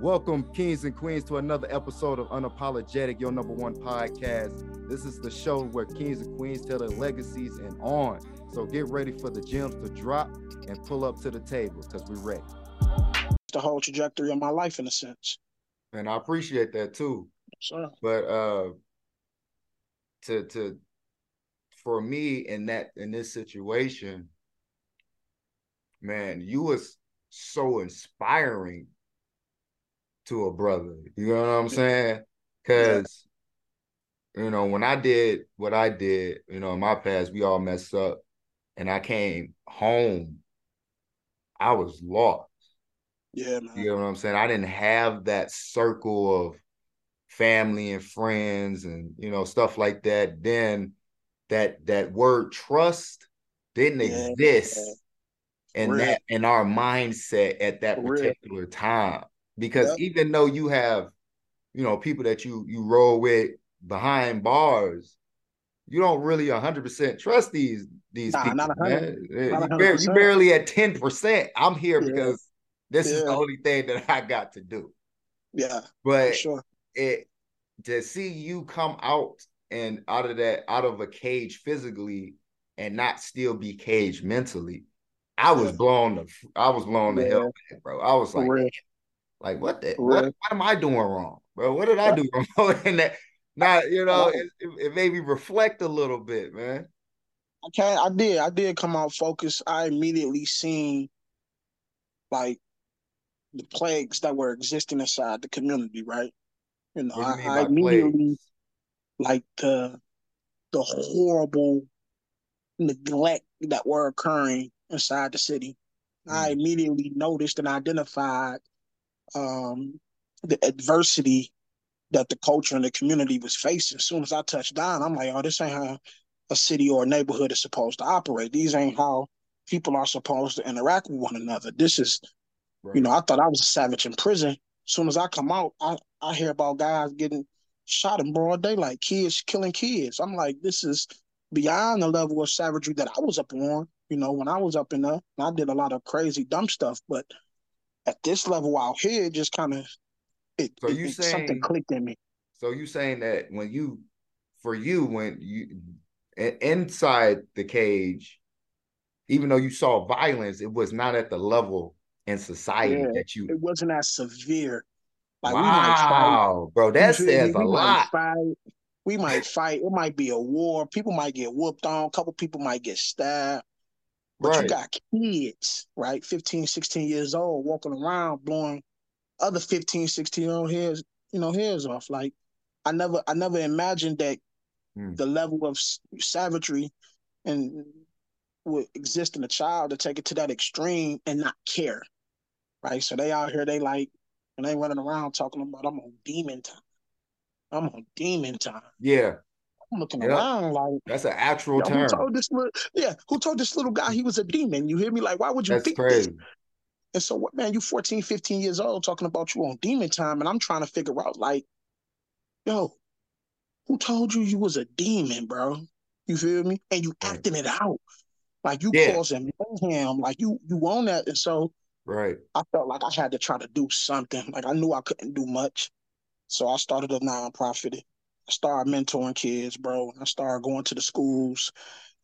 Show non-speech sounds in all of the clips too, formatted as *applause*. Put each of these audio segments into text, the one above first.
Welcome, kings and queens, to another episode of Unapologetic, your number one podcast. This is the show where kings and queens tell their legacies and on. So get ready for the gems to drop and pull up to the table because we're ready. The whole trajectory of my life, in a sense. And I appreciate that too. Sure. But uh, to to for me in that in this situation, man, you was so inspiring to a brother. You know what I'm mm. saying? Because yeah. you know when I did what I did, you know in my past we all messed up, and I came home, I was lost. Yeah, man. You know what I'm saying? I didn't have that circle of family and friends and you know stuff like that. Then that that word trust didn't yeah, exist in that in our mindset at that For particular real. time because yep. even though you have you know people that you you roll with behind bars you don't really 100% trust these these nah, people not man. Not eh, you, barely, you, barely, at 10% i'm here yeah. because this yeah. is the only thing that i got to do yeah but sure. it to see you come out and out of that out of a cage physically and not still be caged mentally i was yeah. blown the i was blown the hell back bro i was like like what the what, what, am I doing wrong, bro? What did I do wrong? *laughs* and that not you know it, it, made me reflect a little bit, man. I can I did I did come out focused. I immediately seen like the plagues that were existing inside the community, right? You know, I, I immediately plagues? like the the horrible neglect that were occurring inside the city. Mm. I immediately noticed and identified um, the adversity that the culture and the community was facing. As soon as I touched down, I'm like, oh, this ain't how a city or a neighborhood is supposed to operate. These ain't how people are supposed to interact with one another. This is, right. you know, I thought I was a savage in prison. As soon as I come out, I, I hear about guys getting shot in broad daylight, kids killing kids. I'm like, this is beyond the level of savagery that I was up on. You know, when I was up in there, I did a lot of crazy, dumb stuff, but at this level out here, just kind of it, so you it, saying something clicked in me. So you saying that when you, for you, when you inside the cage, even though you saw violence, it was not at the level in society yeah, that you. It wasn't as severe. Like wow, fight, bro, that says a lot. Fight, we might fight. It might be a war. People might get whooped on. A couple people might get stabbed. But right. you got kids, right? 15, 16 years old walking around blowing other 15, 16 year old hairs, you know, hairs off. Like I never I never imagined that mm. the level of savagery and would exist in a child to take it to that extreme and not care. Right. So they out here, they like, and they running around talking about I'm on demon time. I'm on demon time. Yeah. I'm looking yep. around like that's an actual term. Who told this little, yeah, who told this little guy he was a demon? You hear me? Like, why would you that's think crazy. this? And so what man, you 14, 15 years old talking about you on demon time, and I'm trying to figure out like, yo, who told you you was a demon, bro? You feel me? And you right. acting it out. Like you yeah. causing mayhem, like you you own that. And so right. I felt like I had to try to do something. Like I knew I couldn't do much. So I started a nonprofit I started mentoring kids, bro. I started going to the schools.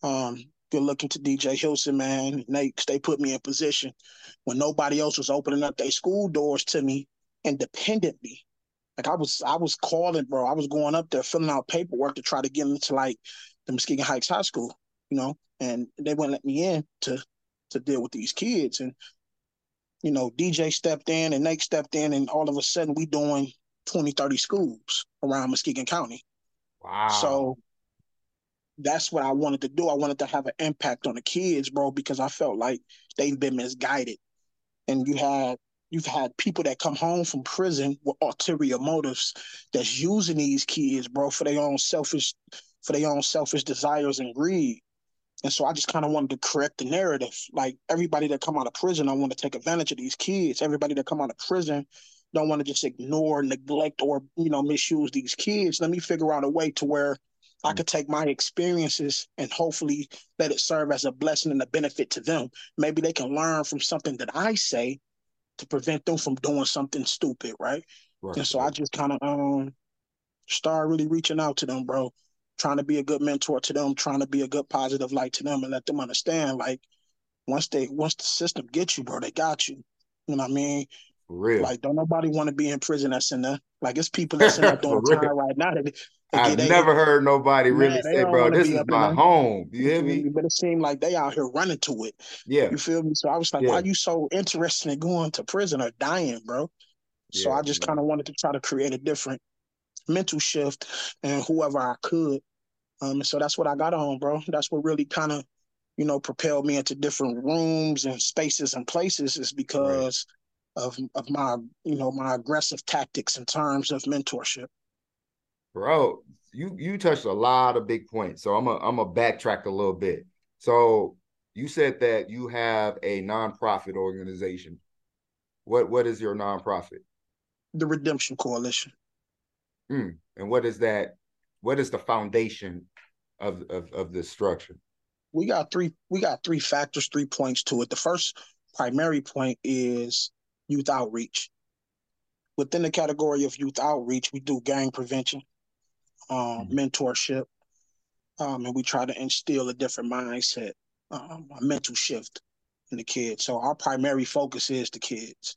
Um, good looking to DJ Hilson, man. They they put me in position when nobody else was opening up their school doors to me independently. Like I was I was calling, bro. I was going up there filling out paperwork to try to get into like the Muskegon Heights High School, you know, and they wouldn't let me in to to deal with these kids. And you know, DJ stepped in and Nate stepped in, and all of a sudden we doing 20, 30 schools around Muskegon County. Wow. So that's what I wanted to do. I wanted to have an impact on the kids, bro, because I felt like they've been misguided. And you had you've had people that come home from prison with ulterior motives that's using these kids, bro, for their own selfish for their own selfish desires and greed. And so I just kind of wanted to correct the narrative. Like everybody that come out of prison, I want to take advantage of these kids. Everybody that come out of prison don't want to just ignore, neglect, or you know misuse these kids. Let me figure out a way to where I could take my experiences and hopefully let it serve as a blessing and a benefit to them. Maybe they can learn from something that I say to prevent them from doing something stupid, right? right and so. I just kind of um start really reaching out to them, bro. Trying to be a good mentor to them, trying to be a good positive light to them, and let them understand like once they once the system gets you, bro, they got you. You know what I mean? Real. Like, don't nobody want to be in prison that's in there. Like, it's people that's in there *laughs* doing time right now. They, I've they, never heard nobody man, really say, bro, this is my home. You hear me? But it seemed like they out here running to it. Yeah. You feel me? So I was like, yeah. why are you so interested in going to prison or dying, bro? So yeah, I just kind of wanted to try to create a different mental shift and whoever I could. Um, and so that's what I got on, bro. That's what really kind of, you know, propelled me into different rooms and spaces and places is because. Of of my, you know, my aggressive tactics in terms of mentorship. Bro, you you touched a lot of big points. So I'm a I'm a backtrack a little bit. So you said that you have a nonprofit organization. What what is your nonprofit? The Redemption Coalition. Mm. And what is that? What is the foundation of, of of this structure? We got three. We got three factors, three points to it. The first primary point is youth outreach. Within the category of youth outreach, we do gang prevention, um, mm-hmm. mentorship, um, and we try to instill a different mindset, um, a mental shift in the kids. So our primary focus is the kids.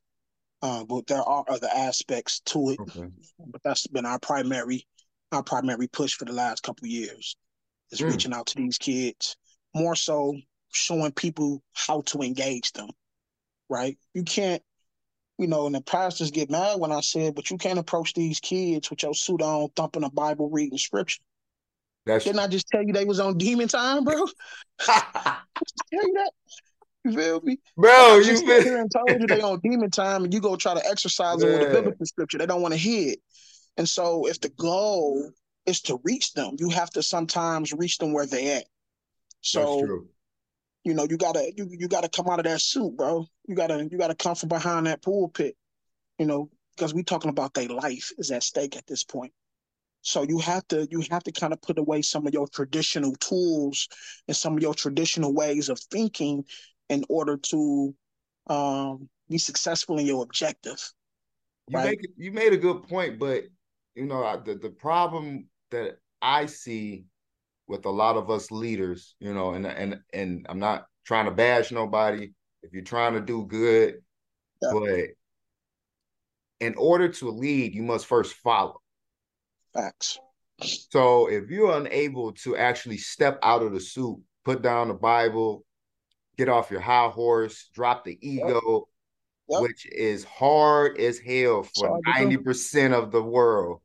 Uh, but there are other aspects to it. Okay. But that's been our primary our primary push for the last couple years is mm. reaching out to these kids, more so showing people how to engage them. Right? You can't, you know, and the pastors get mad when I said, but you can't approach these kids with your suit on, thumping a Bible, reading scripture. That's Didn't I just tell you they was on demon time, bro? *laughs* tell you that. You feel me? Bro, you been here and told you they on demon time and you go try to exercise them with a biblical scripture. They don't want to hear it. And so if the goal is to reach them, you have to sometimes reach them where they at. So you know, you gotta you you gotta come out of that suit, bro. You gotta you gotta come from behind that pulpit, you know, because we talking about their life is at stake at this point. So you have to you have to kind of put away some of your traditional tools and some of your traditional ways of thinking in order to um, be successful in your objective. You make you made a good point, but you know the the problem that I see with a lot of us leaders, you know, and and and I'm not trying to bash nobody. If you're trying to do good, yeah. but in order to lead, you must first follow. Facts. So if you're unable to actually step out of the suit, put down the Bible, get off your high horse, drop the ego, yep. Yep. which is hard as hell for ninety percent of the world.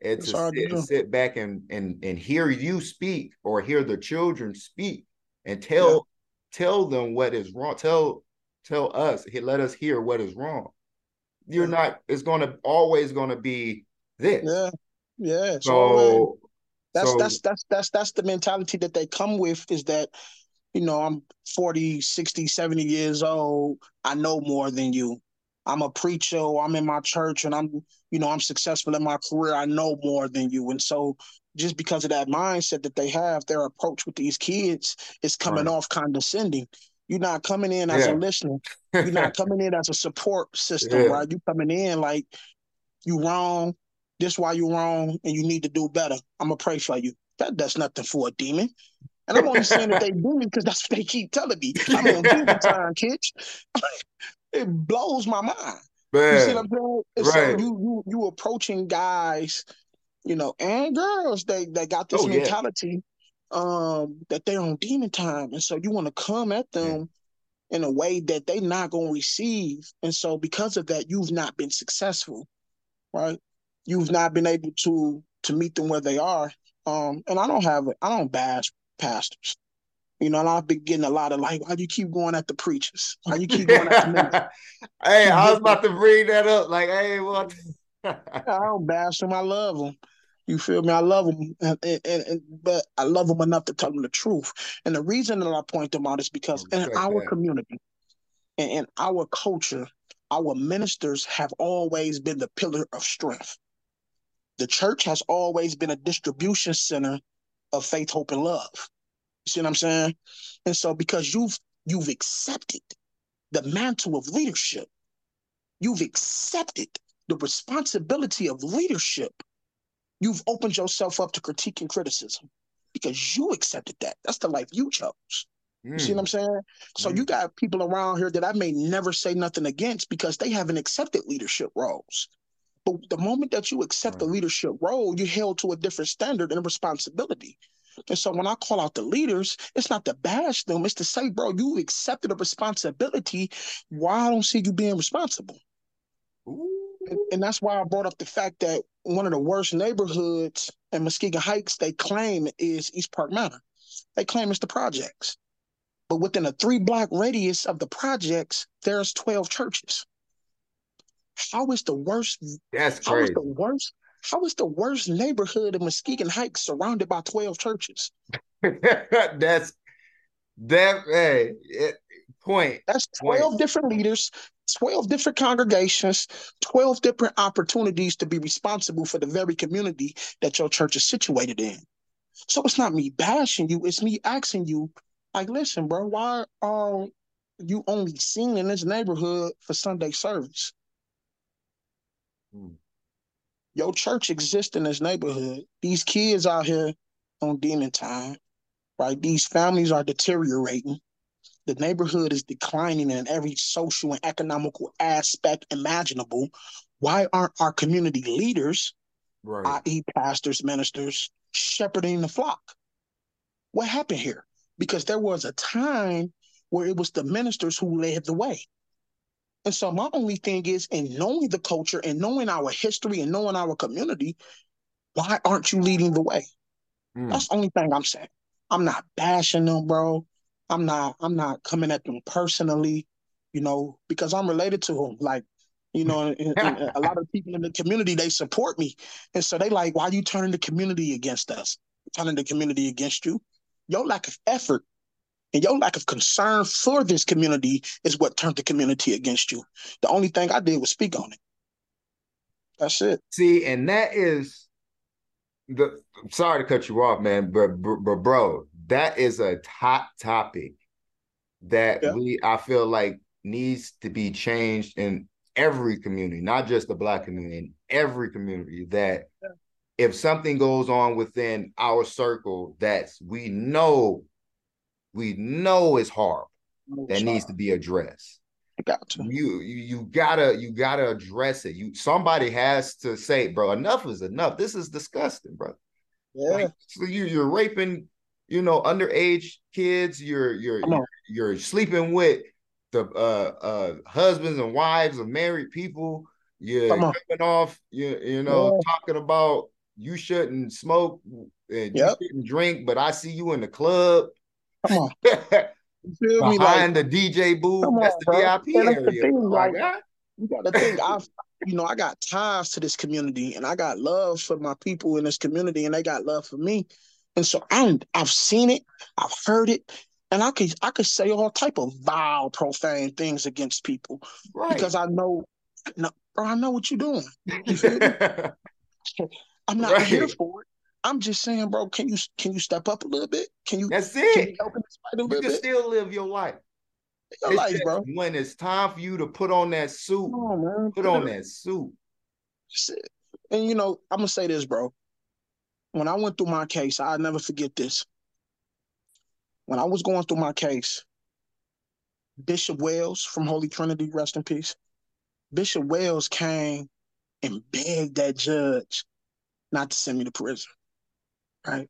And to sit, to sit, back and, and and hear you speak or hear the children speak and tell yeah. tell them what is wrong. Tell tell us, let us hear what is wrong. You're yeah. not. It's going to always going to be this. Yeah, yeah. So, so that's so, that's that's that's that's the mentality that they come with. Is that you know, I'm 40, 60, 70 years old. I know more than you. I'm a preacher, I'm in my church and I'm, you know, I'm successful in my career. I know more than you. And so just because of that mindset that they have, their approach with these kids is coming right. off condescending. You're not coming in as yeah. a listener. *laughs* You're not coming in as a support system, yeah. right? You coming in like you wrong. This why you wrong, and you need to do better. I'm gonna pray for you. That does nothing for a demon. And I'm only saying that they *laughs* do it, because that's what they keep telling me. *laughs* I'm on demon time, kids. It blows my mind. Man. You see what I'm saying? Right. So you you you approaching guys, you know, and girls they they got this oh, mentality yeah. um that they're on demon time. And so you want to come at them yeah. in a way that they not gonna receive. And so because of that, you've not been successful, right? You've not been able to to meet them where they are. Um, and I don't have it, I don't bash pastors. You know, and I've been getting a lot of like, why do you keep going at the preachers? Why you keep going at the ministers? *laughs* hey, I was about to bring that up. Like, hey, what? I don't bash them. I love them. You feel me? I love them, and, and, and, but I love them enough to tell them the truth. And the reason that I point them out is because in our that. community, and in our culture, our ministers have always been the pillar of strength. The church has always been a distribution center of faith, hope, and love. You see what I'm saying? And so because you've you've accepted the mantle of leadership, you've accepted the responsibility of leadership. You've opened yourself up to critique and criticism because you accepted that. That's the life you chose. Mm. You see what I'm mm. saying? So mm. you got people around here that I may never say nothing against because they haven't accepted leadership roles. But the moment that you accept right. the leadership role, you're held to a different standard and responsibility. And so when I call out the leaders, it's not to bash them, it's to say, bro, you accepted a responsibility. Why I don't see you being responsible? And, and, that's why I brought up the fact that one of the worst neighborhoods in Muskegon Heights they claim is East Park Manor. They claim it's the projects. But within a three block radius of the projects, there's 12 churches. How is the worst? That's crazy. How is the worst? How is the worst neighborhood of Muskegon Heights surrounded by 12 churches? *laughs* That's that hey it, point. That's 12 point. different leaders, 12 different congregations, 12 different opportunities to be responsible for the very community that your church is situated in. So it's not me bashing you, it's me asking you, like, listen, bro, why are you only seen in this neighborhood for Sunday service? Hmm. Your church exists in this neighborhood. These kids out here on demon time, right? These families are deteriorating. The neighborhood is declining in every social and economical aspect imaginable. Why aren't our community leaders, right. i.e., pastors, ministers, shepherding the flock? What happened here? Because there was a time where it was the ministers who led the way. And so my only thing is, in knowing the culture and knowing our history and knowing our community, why aren't you leading the way? Mm. That's the only thing I'm saying. I'm not bashing them, bro. I'm not. I'm not coming at them personally, you know, because I'm related to them. Like, you know, and, and a lot of people in the community they support me, and so they like, why are you turning the community against us? Turning the community against you? Your lack of effort and your lack of concern for this community is what turned the community against you. The only thing I did was speak on it. That's it. See, and that is the. I'm sorry to cut you off, man, but but bro, that is a hot topic that yeah. we I feel like needs to be changed in every community, not just the black community, in every community. That yeah. if something goes on within our circle that we know we know is horrible that needs to be addressed. Gotcha. You, you you gotta you gotta address it. You somebody has to say, bro, enough is enough. This is disgusting, bro. Yeah. Like, so you you're raping, you know, underage kids. You're you're you're, you're, sleeping with the uh uh husbands and wives of married people. You're coming off. You you know yeah. talking about you shouldn't smoke and yep. you shouldn't drink, but I see you in the club. Come on. *laughs* You feel Behind me? Like, the DJ booth, that's on, the bro. VIP and area. The thing, like, you got to think, I, you know, I got ties to this community, and I got love for my people in this community, and they got love for me. And so I'm, I've seen it, I've heard it, and I could, I could say all type of vile, profane things against people right. because I know, no, bro, I know what you're doing. You *laughs* I'm not right. here for it. I'm just saying, bro, can you can you step up a little bit? Can you That's it. Can you, help this fight a little you can bit? still live your life. Your life, bro. When it's time for you to put on that suit, on, put on that suit. And you know, I'm gonna say this, bro. When I went through my case, I'll never forget this. When I was going through my case, Bishop Wells from Holy Trinity, rest in peace. Bishop Wells came and begged that judge not to send me to prison right?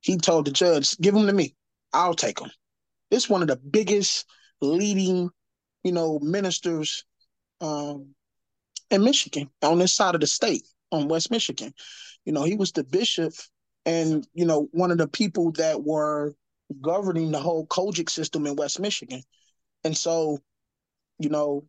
He told the judge, give them to me. I'll take them. This one of the biggest leading, you know, ministers um, in Michigan on this side of the state, on West Michigan. You know, he was the bishop and, you know, one of the people that were governing the whole COGIC system in West Michigan. And so, you know,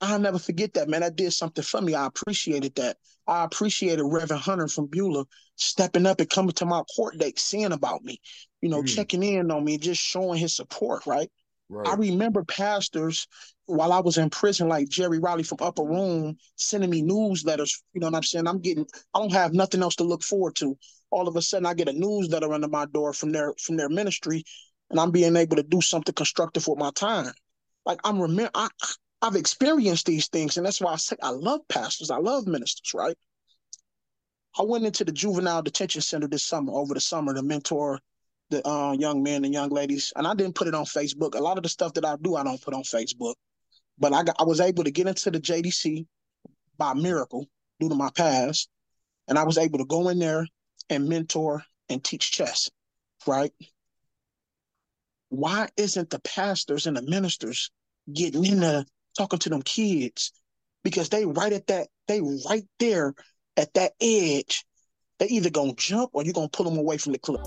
I'll never forget that, man. That did something for me. I appreciated that. I appreciated Reverend Hunter from Beulah stepping up and coming to my court date, seeing about me, you know, mm. checking in on me, just showing his support, right? right? I remember pastors while I was in prison, like Jerry Riley from Upper Room, sending me newsletters. You know what I'm saying? I'm getting, I don't have nothing else to look forward to. All of a sudden, I get a newsletter under my door from their from their ministry, and I'm being able to do something constructive with my time. Like I'm remember, I I've experienced these things, and that's why I say I love pastors, I love ministers, right? I went into the juvenile detention center this summer, over the summer, to mentor the uh, young men and young ladies, and I didn't put it on Facebook. A lot of the stuff that I do, I don't put on Facebook, but I got, I was able to get into the JDC by miracle due to my past, and I was able to go in there and mentor and teach chess, right? Why isn't the pastors and the ministers getting in there talking to them kids? Because they right at that, they right there at that edge. They either gonna jump or you're gonna pull them away from the cliff.